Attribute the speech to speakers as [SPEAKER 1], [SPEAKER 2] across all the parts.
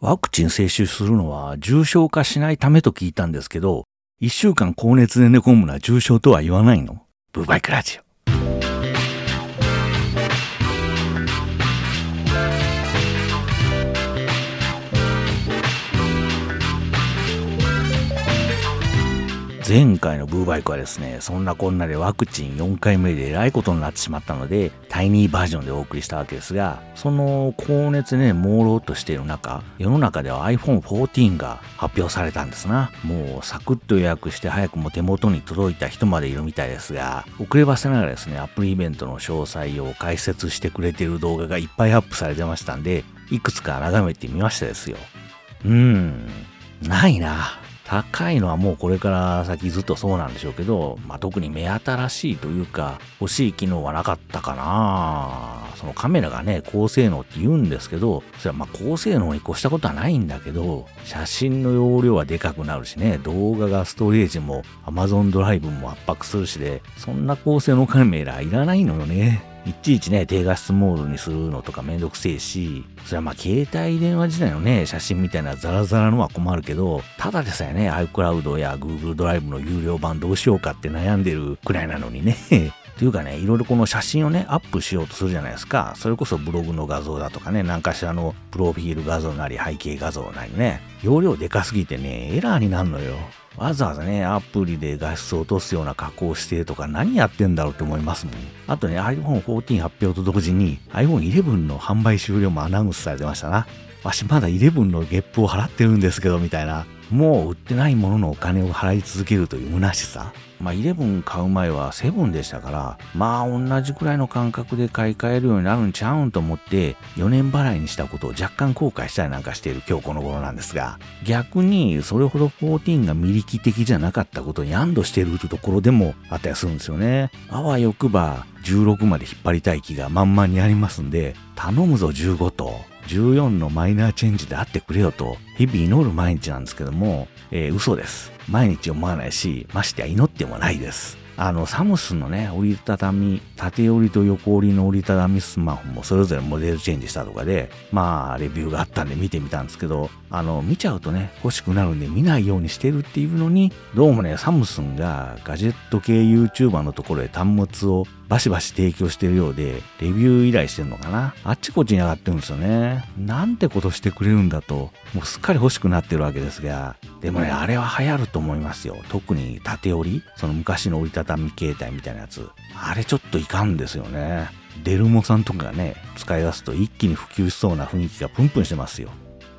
[SPEAKER 1] ワクチン接種するのは重症化しないためと聞いたんですけど、一週間高熱で寝込むのは重症とは言わないの？ブーバイクラジオ。前回のブーバイクはですね、そんなこんなでワクチン4回目でえらいことになってしまったので、タイニーバージョンでお送りしたわけですが、その高熱ね、朦朧としている中、世の中では iPhone 14が発表されたんですな。もうサクッと予約して早くも手元に届いた人までいるみたいですが、遅ればせながらですね、アップルイベントの詳細を解説してくれている動画がいっぱいアップされてましたんで、いくつか眺めてみましたですよ。うーん、ないな。高いのはもうこれから先ずっとそうなんでしょうけど、まあ、特に目新しいというか、欲しい機能はなかったかな。そのカメラがね、高性能って言うんですけど、それはまあ高性能に越したことはないんだけど、写真の容量はでかくなるしね、動画がストレージも Amazon ドライブも圧迫するしで、そんな高性能カメラいらないのよね。いちいちね、低画質モードにするのとかめんどくせえし、それはまあ携帯電話時代のね、写真みたいなザラザラのは困るけど、ただでさえね、iCloud や Google ドライブの有料版どうしようかって悩んでるくらいなのにね。というかね、いろいろこの写真をね、アップしようとするじゃないですか。それこそブログの画像だとかね、何かしらのプロフィール画像なり背景画像なりね、容量でかすぎてね、エラーになるのよ。わざわざね、アプリで画質を落とすような加工してとか何やってんだろうって思いますもん。あとね、iPhone 14発表と同時に iPhone 11の販売終了もアナウンスされてましたな。わしまだ11のゲップを払ってるんですけど、みたいな。もう売ってないもののお金を払い続けるという虚しさ。まあ、11買う前は7でしたから、まあ、同じくらいの感覚で買い替えるようになるんちゃうんと思って、4年払いにしたことを若干後悔したりなんかしている今日この頃なんですが、逆にそれほど14が魅力的じゃなかったことに安堵しているところでもあったりするんですよね。あわよくば16まで引っ張りたい気が満々にありますんで、頼むぞ15と。14のマイナーチェンジであってくれよと、日々祈る毎日なんですけども、えー、嘘です。毎日思わないし、ましてや祈ってもないです。あの、サムスンのね、折りたたみ、縦折りと横折りの折りたたみスマホもそれぞれモデルチェンジしたとかで、まあ、レビューがあったんで見てみたんですけど、あの、見ちゃうとね、欲しくなるんで見ないようにしてるっていうのに、どうもね、サムスンがガジェット系 YouTuber のところへ端末をバシバシ提供してるようで、レビュー依頼してんのかな？あっちこっちに上がってるんですよね。なんてことしてくれるんだと、もうすっかり欲しくなってるわけですが、でもね、あれは流行ると思いますよ。特に縦折り？その昔の折りたたみ携帯みたいなやつ。あれちょっといかんですよね。デルモさんとかがね、使い出すと一気に普及しそうな雰囲気がプンプンしてますよ。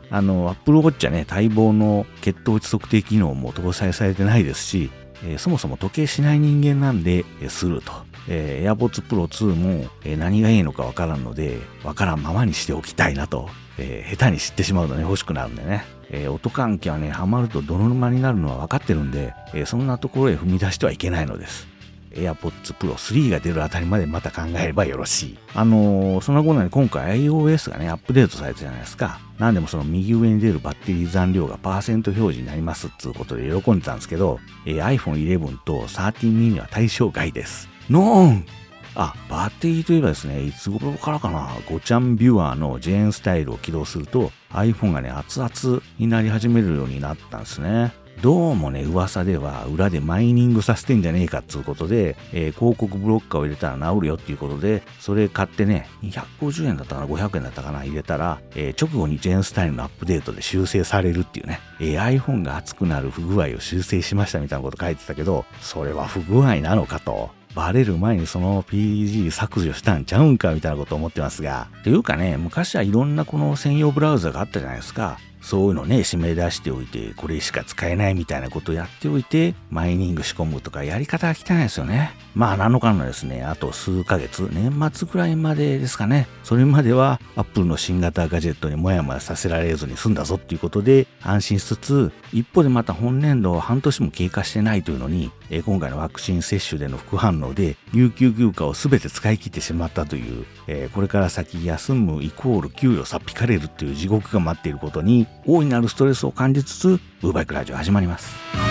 [SPEAKER 1] あの、Apple Watch はね、待望の血糖値測定機能も搭載されてないですし、えー、そもそも時計しない人間なんで、えー、すると。えー、AirPods Pro 2も、えー、何がいいのかわからんので、わからんままにしておきたいなと。え、下手に知ってしまうとね、欲しくなるんでね。えー、音関係はね、ハマると泥沼になるのは分かってるんで、えー、そんなところへ踏み出してはいけないのです。AirPods Pro 3が出るあたりまでまた考えればよろしい。あのー、その後に今回 iOS がね、アップデートされたじゃないですか。なんでもその右上に出るバッテリー残量がパーセント表示になりますっつうことで喜んでたんですけど、えー、iPhone 11と13 mini は対象外です。ノーンあ、バッテリーといえばですね、いつ頃からかな、ゴチャンビュアーのジェーンスタイルを起動すると iPhone がね、熱々になり始めるようになったんですね。どうもね、噂では裏でマイニングさせてんじゃねえかっつうことで、えー、広告ブロッカーを入れたら治るよっていうことで、それ買ってね、250円だったかな、500円だったかな、入れたら、えー、直後にジェーンスタイルのアップデートで修正されるっていうね、えー、iPhone が熱くなる不具合を修正しましたみたいなこと書いてたけど、それは不具合なのかと。バレる前にその PG 削除したんちゃうんかみたいなこと思ってますが。っていうかね、昔はいろんなこの専用ブラウザがあったじゃないですか。そういうのね、締め出しておいて、これしか使えないみたいなことをやっておいて、マイニング仕込むとかやり方が汚いですよね。まあ、7日のですね、あと数ヶ月、年末くらいまでですかね。それまでは、アップルの新型ガジェットにもやもやさせられずに済んだぞっていうことで、安心しつつ、一方でまた本年度半年も経過してないというのに、今回のワクチン接種での副反応で、有給休暇を全て使い切ってしまったという、えこれから先休むイコール給与さっぴかれるっていう地獄が待っていることに、大いなるストレスを感じつつ、ウーバイクラジオ始まります。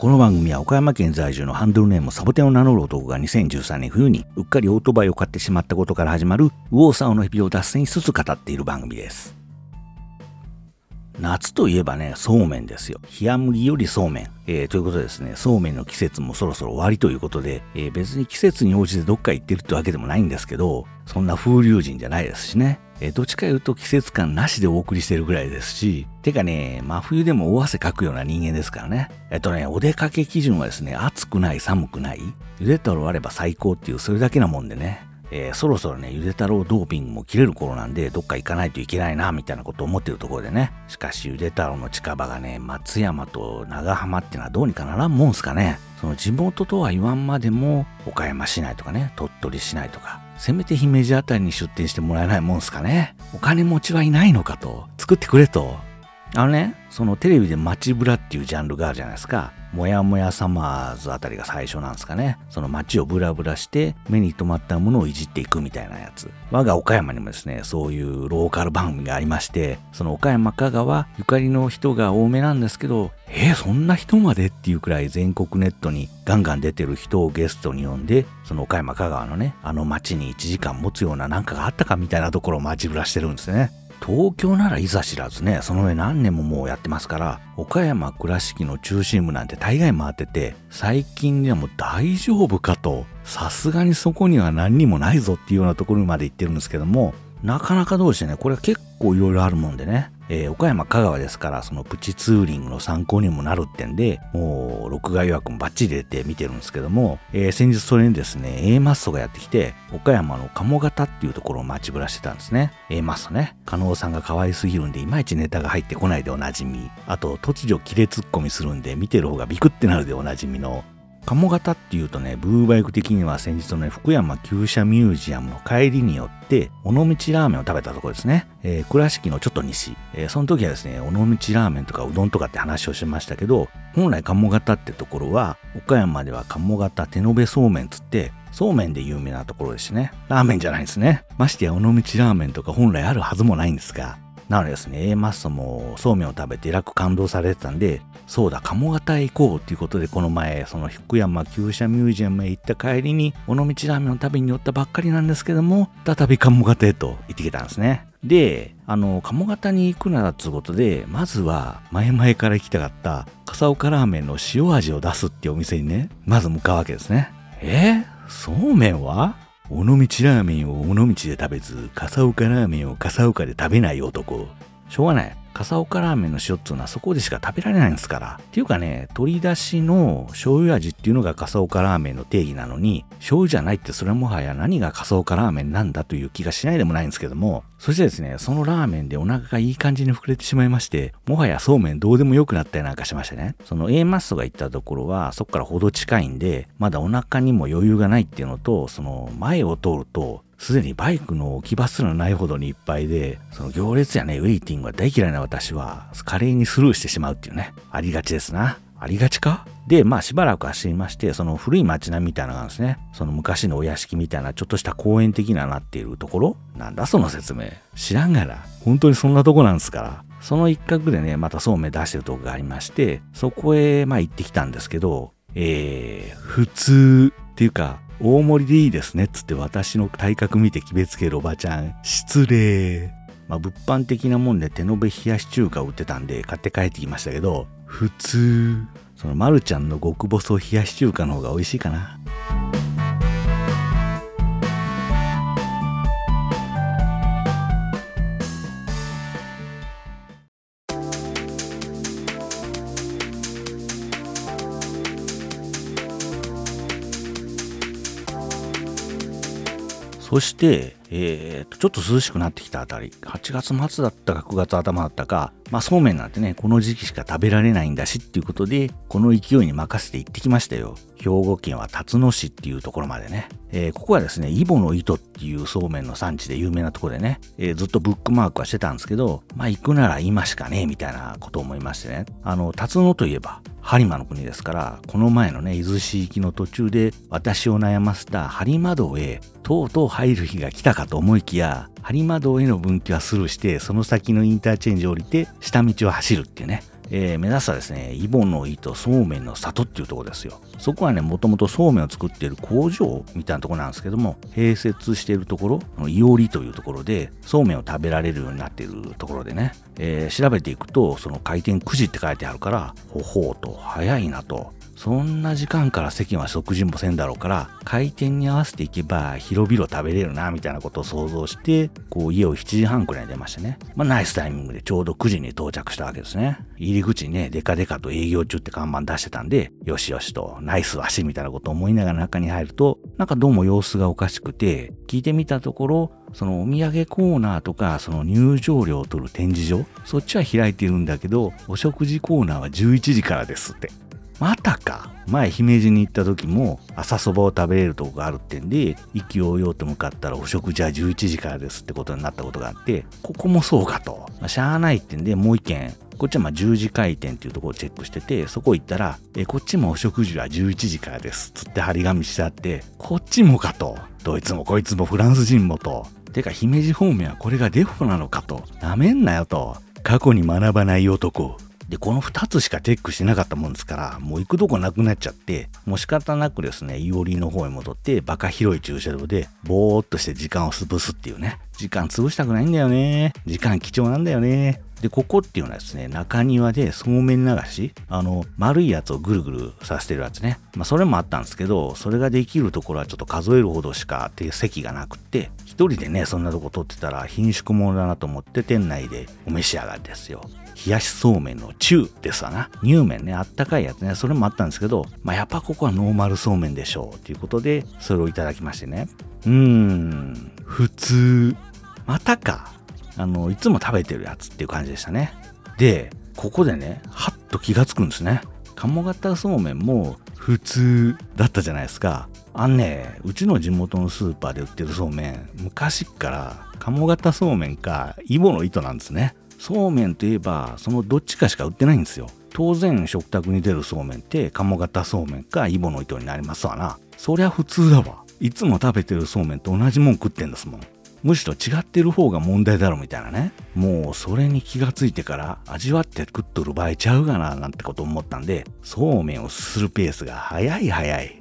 [SPEAKER 1] この番組は岡山県在住のハンドルネームサボテンを名乗る男が2013年冬にうっかりオートバイを買ってしまったことから始まる右往左往の日々を脱線しつつ語っている番組です。夏といえばね、そうめんですよ。冷麦よりそうめん。えー、ということでですね、そうめんの季節もそろそろ終わりということで、えー、別に季節に応じてどっか行ってるってわけでもないんですけど、そんな風流人じゃないですしね。え、どっちか言うと季節感なしでお送りしてるぐらいですし、てかね、真冬でも大汗かくような人間ですからね。えっとね、お出かけ基準はですね、暑くない、寒くない、ゆで太郎あれば最高っていう、それだけなもんでね。えー、そろそろね、ゆで太郎ドーピングも切れる頃なんで、どっか行かないといけないな、みたいなことを思ってるところでね。しかし、ゆで太郎の近場がね、松山と長浜ってのはどうにかならんもんすかね。その地元とは言わんまでも、岡山市内とかね、鳥取市内とか、せめて姫路あたりに出店してもらえないもんすかね。お金持ちはいないのかと、作ってくれと。あのね、そのテレビで街ブラっていうジャンルがあるじゃないですか。もやもやサマーズあたりが最初なんですかね。その街をブラブラして目に留まったものをいじっていくみたいなやつ。我が岡山にもですね、そういうローカル番組がありまして、その岡山香川ゆかりの人が多めなんですけど、えー、そんな人までっていうくらい全国ネットにガンガン出てる人をゲストに呼んで、その岡山香川のね、あの街に1時間持つようななんかがあったかみたいなところを街ブラしてるんですね。東京ならいざ知らずね、その上何年ももうやってますから、岡山倉敷の中心部なんて大概回ってて、最近ではもう大丈夫かと、さすがにそこには何にもないぞっていうようなところまで行ってるんですけども、なかなかどうしてね、これは結構いろいろあるもんでね、えー、岡山香川ですから、そのプチツーリングの参考にもなるってんで、もう、録画予約もバッチリ入れて見てるんですけども、えー、先日それにですね、A マッソがやってきて、岡山の鴨方っていうところを待ちぶらしてたんですね。A マッソね。加納さんが可愛すぎるんで、いまいちネタが入ってこないでおなじみ。あと、突如キレツッコミするんで、見てる方がビクってなるでおなじみの、鴨型っていうとね、ブーバイク的には先日のね、福山旧車ミュージアムの帰りによって、尾道ラーメンを食べたところですね。えー、倉敷のちょっと西。えー、その時はですね、尾道ラーメンとかうどんとかって話をしましたけど、本来鴨型ってところは、岡山では鴨型手延べそうめんつって、そうめんで有名なところですね。ラーメンじゃないですね。ましてや尾道ラーメンとか本来あるはずもないんですが、なのでですね、A マッソもそうめんを食べて楽感動されてたんで、そうだ、鴨方へ行こうっていうことで、この前、その福山旧車ミュージアムへ行った帰りに、尾道ラーメンを食べに寄ったばっかりなんですけども、再び鴨方へと行ってきたんですね。で、あの、鴨方に行くならつうことで、まずは、前々から行きたかった、笠岡ラーメンの塩味を出すっていうお店にね、まず向かうわけですね。えそうめんは？尾道ラーメンを尾道で食べず、笠岡ラーメンを笠岡で食べない男。しょうがない。笠岡ラーメンの塩っつうのはそこでしか食べられないんですから。っていうかね、鶏出しの醤油味っていうのが笠岡ラーメンの定義なのに、醤油じゃないってそれはもはや何が笠岡ラーメンなんだという気がしないでもないんですけども、そしてですね、そのラーメンでお腹がいい感じに膨れてしまいまして、もはやそうめんどうでもよくなったりなんかしましてね。その A マッソが行ったところは、そこからほど近いんで、まだお腹にも余裕がないっていうのと、その前を通ると、すでにバイクの置き場すらないほどにいっぱいで、その行列やね、ウェイティングが大嫌いな私は、華麗にスルーしてしまうっていうね、ありがちですな。ありがちか？で、まあしばらく走りまして、その古い街並みみたいなのがあるんですね。その昔のお屋敷みたいなちょっとした公園的ななっているところなんだその説明。知らんがな。本当にそんなとこなんですから。その一角でね、またそうめん出してるとこがありまして、そこへまあ行ってきたんですけど、えー、普通っていうか、大盛りでいいですねっつって私の体格見て決めつけるおばちゃん。失礼。まあ、物販的なもんで手延べ冷やし中華を売ってたんで買って帰ってきましたけど、普通。そのまるちゃんの極細冷やし中華の方が美味しいかな。そして、えー、と、ちょっと涼しくなってきたあたり、8月末だったか9月頭だったか、まあそうめんなんてね、この時期しか食べられないんだしっていうことで、この勢いに任せて行ってきましたよ。兵庫県は辰野市っていうところまでね。えー、ここはですね、イボの糸っていうそうめんの産地で有名なとこでね、えー、ずっとブックマークはしてたんですけど、まあ行くなら今しかねえみたいなことを思いましてね。あの、辰野といえば、播磨の国ですから、この前のね、伊豆市行きの途中で私を悩ませた播磨道へとうとう入る日が来たかと思いきや、播磨道への分岐はスルーして、その先のインターチェンジを降りて、下道を走るっていうね。えー、目指すはですね、イボの糸そうめんの里っていうとこですよ。そこはね、もともとそうめんを作っている工場みたいなとこなんですけども、併設しているところ、のいおりというところで、そうめんを食べられるようになっているところでね、えー、調べていくと、その開店9時って書いてあるから、ほほうと早いなと。そんな時間から世間は食事もせんだろうから、開店に合わせていけば広々食べれるな、みたいなことを想像して、こう家を7時半くらいに出ましてね。まあナイスタイミングでちょうど9時に到着したわけですね。入り口にね、デカデカと営業中って看板出してたんで、よしよしと、ナイス足みたいなことを思いながら中に入ると、なんかどうも様子がおかしくて、聞いてみたところ、そのお土産コーナーとか、その入場料を取る展示場、そっちは開いてるんだけど、お食事コーナーは11時からですって。またか。前姫路に行った時も朝そばを食べれるとこがあるってんで意気揚々と向かったらお食事は11時からですってことになったことがあってここもそうかと、まあ、しゃあないってんでもう一軒こっちはまあ10時開店っていうところをチェックしててそこ行ったらえこっちもお食事は11時からですつって張り紙してあってこっちもかと。どいつもこいつもフランス人もと。てか姫路方面はこれがデフォなのかと。なめんなよと。過去に学ばない男。で、この2つしかチェックしてなかったもんですから、もう行くとこなくなっちゃって、もう仕方なくですね、いおりの方へ戻って、バカ広い駐車場で、ぼーっとして時間を潰すっていうね。時間潰したくないんだよね。時間貴重なんだよね。で、ここっていうのはですね、中庭でそうめん流し、あの、丸いやつをぐるぐるさせてるやつね。まあ、それもあったんですけど、それができるところはちょっと数えるほどしかっていう席がなくって、一人でね、そんなとこ撮ってたら貧縮者だなと思って店内でお召し上がりですよ。冷やしそうめんの中ですわな。乳麺ね、あったかいやつね、それもあったんですけど、まあ、やっぱここはノーマルそうめんでしょう。ということで、それをいただきましてね。うーん、普通。またか。あの、いつも食べてるやつっていう感じでしたね。で、ここでね、はっと気がつくんですね。鴨型そうめんも普通だったじゃないですか。あんね、うちの地元のスーパーで売ってるそうめん、昔から鴨型そうめんか、イボの糸なんですね。そうめんといえばそのどっちかしか売ってないんですよ当然食卓に出るそうめんって鴨型そうめんかイボの糸になりますわなそりゃ普通だわいつも食べてるそうめんと同じもん食ってんですもんむしろ違ってる方が問題だろみたいなね。もうそれに気がついてから味わって食っとる場合ちゃうがななんてこと思ったんでそうめんをするペースが早い早い。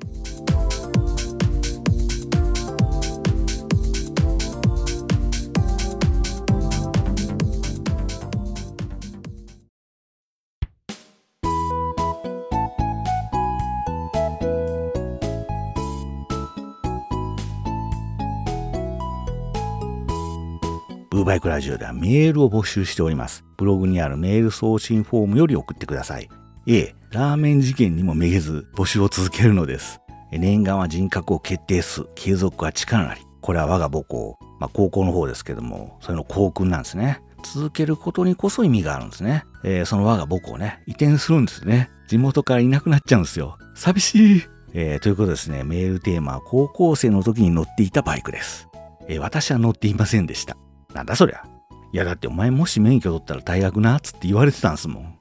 [SPEAKER 1] バイクラジオではメールを募集しております。ブログにあるメール送信フォームより送ってください。A、ラーメン事件にもめげず募集を続けるのです。念願は人格を決定す。継続は力なり。これは我が母校。まあ高校の方ですけども、それの校訓なんですね。続けることにこそ意味があるんですね。えー、その我が母校ね、移転するんですね。地元からいなくなっちゃうんですよ。寂しい。えー、ということですね、メールテーマは高校生の時に乗っていたバイクです。えー、私は乗っていませんでした。なんだそりゃ。いやだってお前もし免許取ったら大学なっつって言われてたんすもん。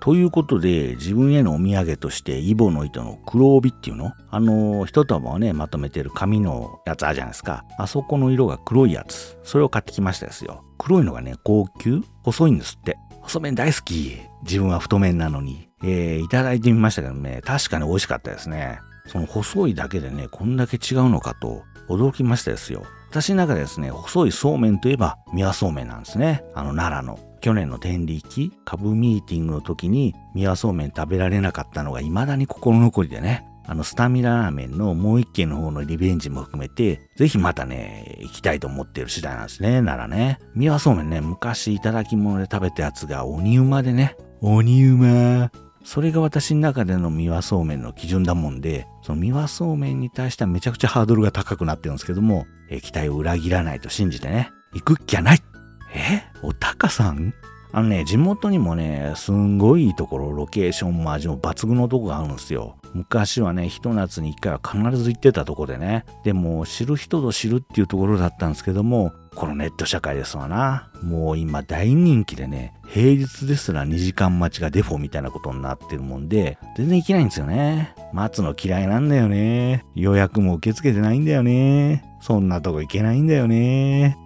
[SPEAKER 1] ということで、自分へのお土産として、イボの糸の黒帯っていうの？あの、一玉をね、まとめてる紙のやつあるじゃないですか。あそこの色が黒いやつ。それを買ってきましたですよ。黒いのがね、高級？細いんですって。細麺大好き。自分は太麺なのに。えー、いただいてみましたけどね、確かに美味しかったですね。その細いだけでね、こんだけ違うのかと驚きましたですよ。私の中でですね、細いそうめんといえば三輪そうめんなんですね。あの奈良の。去年の天理期株ミーティングの時に三輪そうめん食べられなかったのが未だに心残りでね。あのスタミナラーメンのもう一軒の方のリベンジも含めて、ぜひまたね、行きたいと思ってる次第なんですね、ならね。三輪そうめんね、昔いただき物で食べたやつが鬼馬でね、鬼馬。それが私の中での三輪そうめんの基準だもんで、その三輪そうめんに対してはめちゃくちゃハードルが高くなってるんですけども、え期待を裏切らないと信じてね、行くっきゃないえ？おたかさん？あのね、地元にもね、すんごいいいところ、ロケーションも味も抜群のとこがあるんですよ。昔はね、ひと夏に一回は必ず行ってたとこでね。でも、知る人ぞ知るっていうところだったんですけども、このネット社会ですわな。もう今大人気でね、平日ですら2時間待ちがデフォみたいなことになってるもんで、全然行けないんですよね。待つの嫌いなんだよね。予約も受け付けてないんだよね。そんなとこ行けないんだよね。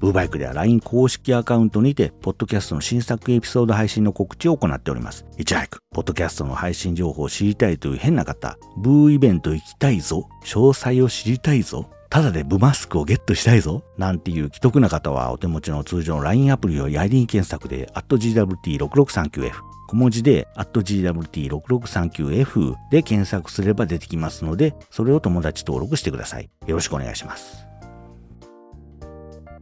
[SPEAKER 1] ブーバイクでは LINE 公式アカウントにて、ポッドキャストの新作エピソード配信の告知を行っております。いち早く、ポッドキャストの配信情報を知りたいという変な方、ブーイベント行きたいぞ、詳細を知りたいぞ、ただでブマスクをゲットしたいぞなんていう既得な方はお手持ちの通常の LINE アプリをやりに検索で @gwt6639F 小文字で @gwt6639F で検索すれば出てきますのでそれを友達登録してください。よろしくお願いします。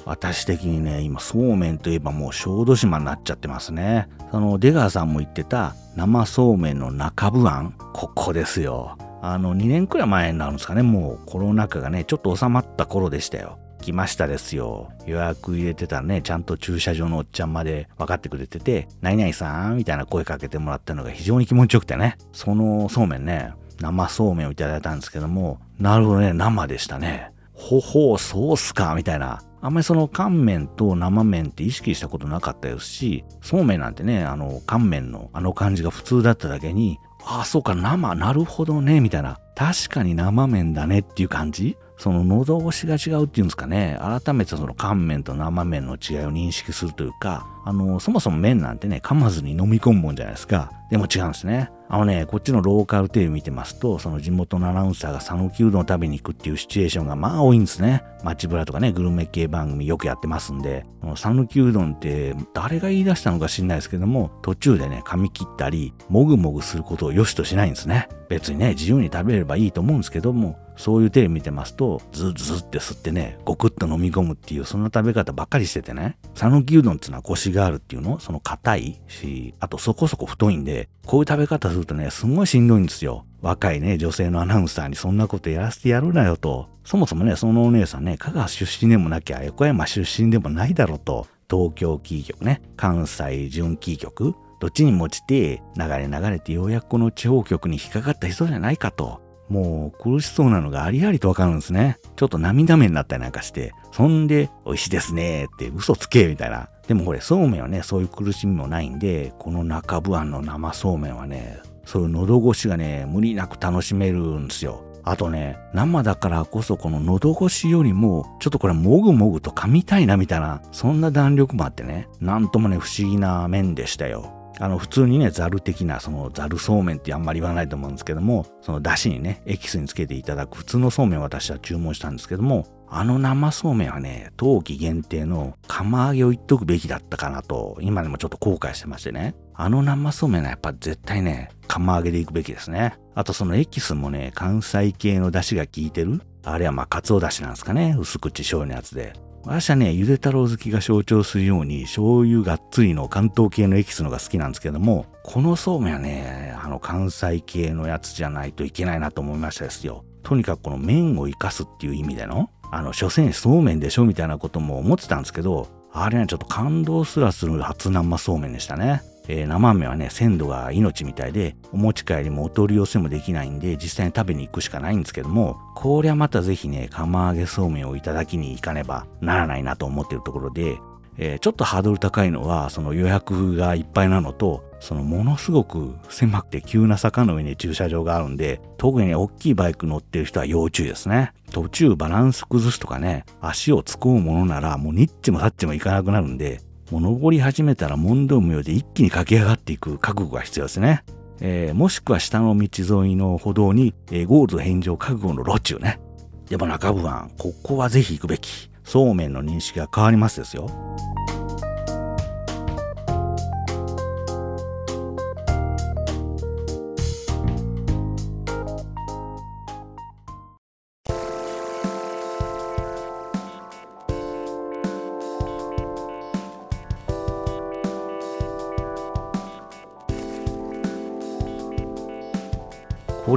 [SPEAKER 1] 私的にね、今、そうめんといえばもう小豆島になっちゃってますね。その出川さんも言ってた生そうめんの中部案、ここですよ。あの、2年くらい前になるんですかね、もうコロナ禍がね、ちょっと収まった頃でしたよ。来ましたですよ。予約入れてたね、ちゃんと駐車場のおっちゃんまで分かってくれてて、何々さんみたいな声かけてもらったのが非常に気持ちよくてね。そのそうめんね、生そうめんをいただいたんですけども、なるほどね、生でしたね。ほほう、そうっすか、みたいな。あんまりその乾麺と生麺って意識したことなかったですし、そうめんなんてね、あの乾麺のあの感じが普通だっただけに、ああ、そうか、生、なるほどね、みたいな。確かに生麺だねっていう感じ？その喉越しが違うっていうんですかね。改めてその乾麺と生麺の違いを認識するというか、あの、そもそも麺なんてね、噛まずに飲み込むもんじゃないですか。でも違うんですね。あのね、こっちのローカルテレビ見てますと、その地元のアナウンサーが讃岐うどんを食べに行くっていうシチュエーションがまあ多いんですね。街ブラとかね、グルメ系番組よくやってますんで、讃岐うどんって誰が言い出したのか知んないですけども、途中でね、噛み切ったり、もぐもぐすることを良しとしないんですね。別にね、自由に食べればいいと思うんですけども、そういうテレビ見てますと、ズズズって吸ってね、ゴクッと飲み込むっていう、そんな食べ方ばっかりしててね、讃岐うどんっていうのはコシがあるっていうのその硬いし、あとそこそこ太いんで、こういう食べ方するとね、すごいしんどいんですよ。若いね、女性のアナウンサーにそんなことやらせてやるなよと。そもそもね、そのお姉さんね、香川出身でもなきゃ横山出身でもないだろうと。東京キー局ね、関西準キー局、どっちにも落ちて、流れ流れてようやくこの地方局に引っかかった人じゃないかと。もう苦しそうなのがありありとわかるんですね。ちょっと涙目になったりなんかして、そんで、美味しいですねって嘘つけみたいな。でもこれ、そうめんはね、そういう苦しみもないんで、この中部庵の生そうめんはね、そういう喉越しがね、無理なく楽しめるんですよ。あとね、生だからこそこの喉越しよりも、ちょっとこれもぐもぐと噛みたいなみたいな、そんな弾力もあってね、なんともね、不思議な麺でしたよ。あの、普通にね、ザル的な、そのザルそうめんってあんまり言わないと思うんですけども、その出汁にね、エキスにつけていただく普通のそうめん私は注文したんですけども、あの生そうめんはね、冬季限定の釜揚げを言っとくべきだったかなと、今でもちょっと後悔してましてね。あの生そうめんはやっぱ絶対ね、釜揚げでいくべきですね。あとそのエキスもね、関西系の出汁が効いてるあれはまあ、カツオ出汁なんですかね。薄口醤油のやつで。私はね、ゆで太郎好きが象徴するように、醤油がっつりの関東系のエキスのが好きなんですけども、このそうめんはね、あの関西系のやつじゃないといけないなと思いましたですよ。とにかくこの麺を生かすっていう意味での、あの、所詮そうめんでしょみたいなことも思ってたんですけど、あれはちょっと感動すらする初生そうめんでしたね。えー、生麺はね、鮮度が命みたいで、お持ち帰りもお取り寄せもできないんで、実際に食べに行くしかないんですけども、こりゃまたぜひね、釜揚げそうめんをいただきに行かねばならないなと思ってるところで、えー、ちょっとハードル高いのは、その予約がいっぱいなのと、そのものすごく狭くて急な坂の上に駐車場があるんで、特にね、大きいバイク乗ってる人は要注意ですね。途中バランス崩すとかね、足を突っ込むものなら、もうニッチもサッチもいかなくなるんで、もう登り始めたら問答無用で一気に駆け上がっていく覚悟が必要ですね。えー、もしくは下の道沿いの歩道に、えー、ゴールド返上覚悟の路中ね。でも中部湾、ここはぜひ行くべき。そうめんの認識が変わりますですよ。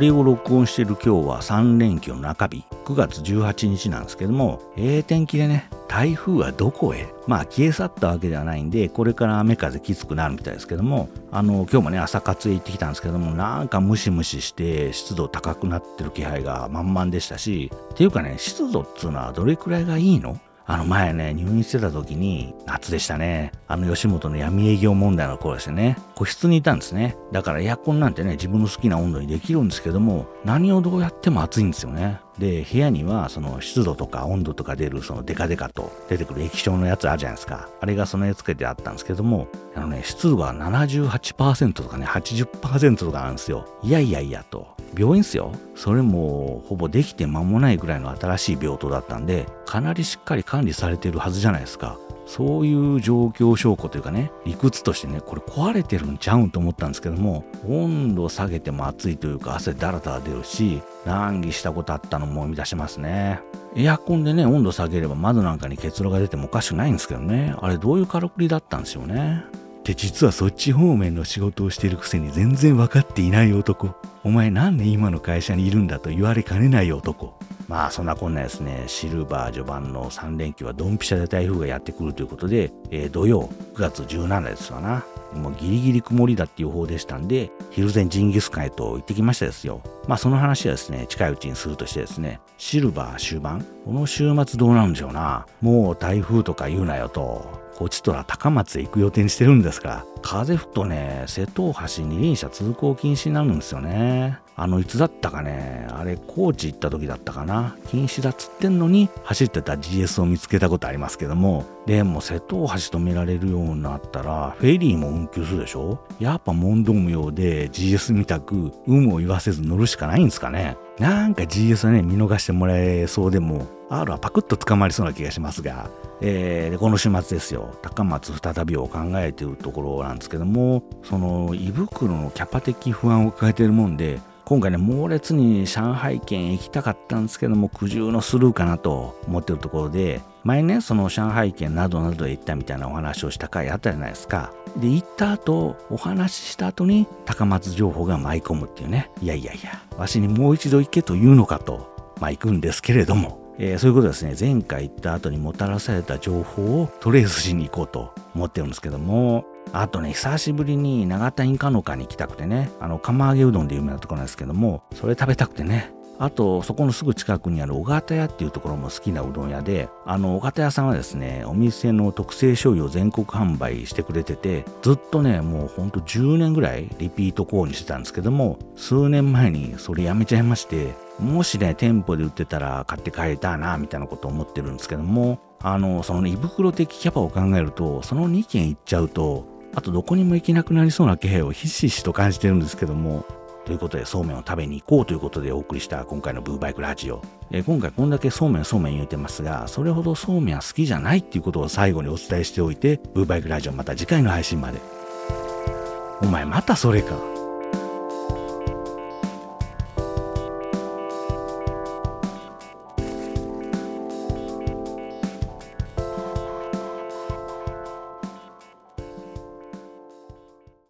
[SPEAKER 1] これを録音している今日は3連休の中日、9月18日なんですけども、ええ天気でね、台風はどこへ？まあ消え去ったわけではないんで、これから雨風きつくなるみたいですけども、あの、今日もね、朝活へ行ってきたんですけども、なんかムシムシして湿度高くなってる気配が満々でしたし、っていうかね、湿度っつうのはどれくらいがいいの？あの前ね、入院してた時に、夏でしたね。あの吉本の闇営業問題の頃ですね。個室にいたんですね。だからエアコンなんてね、自分の好きな温度にできるんですけども、何をどうやっても暑いんですよね。で、部屋にはその湿度とか温度とか出るそのデカデカと出てくる液晶のやつあるじゃないですか。あれがその絵付けてあったんですけども、あのね、湿度が78%とかね、80%とかなんですよ。いやいやいやと。病院っすよ。それもほぼできて間もないぐらいの新しい病棟だったんで、かなりしっかり管理されてるはずじゃないですか。そういう状況証拠というかね、理屈としてね、これ壊れてるんちゃうんと思ったんですけども、温度下げても暑いというか汗だらだら出るし、難儀したことあったのも思い出しますね。エアコンでね、温度下げれば窓なんかに結露が出てもおかしくないんですけどね、あれどういうからくりだったんですよね。って実はそっち方面の仕事をしてるくせに全然分かっていない男。お前なんで今の会社にいるんだと言われかねない男。まあそんなこんなですね、シルバー序盤の3連休はドンピシャで台風がやってくるということで、えー、土曜9月17ですわな。もうギリギリ曇りだっていう方でしたんで、昼前ジンギスカンへと行ってきましたですよ。まあその話はですね、近いうちにするとしてですね、シルバー終盤この週末どうなんでしょうな。もう台風とか言うなよと。こちとら高松へ行く予定にしてるんですが、風吹くとね、瀬戸大橋二輪車通行禁止になるんですよね。あの、いつだったかね、あれ、高知行った時だったかな。禁止だっつってんのに、走ってた GS を見つけたことありますけども、でも、瀬戸大橋止められるようになったら、フェリーも運休するでしょ？やっぱ問答無用で GS みたく、有無を言わせず乗るしかないんですかね。なんか GS はね、見逃してもらえそうでも、R はパクッと捕まりそうな気がしますが、えー、この週末ですよ、高松再びを考えているところなんですけども、その胃袋のキャパ的不安を抱えているもんで、今回ね、猛烈に上海圏行きたかったんですけども、苦渋のスルーかなと思ってるところで、前ね、その上海圏などなどへ行ったみたいなお話をした回あったじゃないですか。で、行った後、お話しした後に高松情報が舞い込むっていうね。いやいやいや、わしにもう一度行けというのかと、まあ行くんですけれども、えー、そういうことですね、前回行った後にもたらされた情報をトレースしに行こうと思ってるんですけども、あとね、久しぶりに長田インカノカに行きたくてね、あの、釜揚げうどんで有名なところなんですけども、それ食べたくてね、あと、そこのすぐ近くにある尾形屋っていうところも好きなうどん屋で、あの、尾形屋さんはですね、お店の特製醤油を全国販売してくれてて、ずっとね、もうほんと10年ぐらいリピート購入してたんですけども、数年前にそれやめちゃいまして、もしね、店舗で売ってたら買って帰りたいな、みたいなことを思ってるんですけども、あの、その、胃袋的キャパを考えると、その2軒行っちゃうと、あとどこにも行けなくなりそうな気配をひしひしと感じてるんですけども、ということで、そうめんを食べに行こうということでお送りした今回のブーバイクラジオ。え今回こんだけそうめんそうめん言うてますが、それほどそうめんは好きじゃないっていうことを最後にお伝えしておいて、ブーバイクラジオまた次回の配信まで。お前またそれか。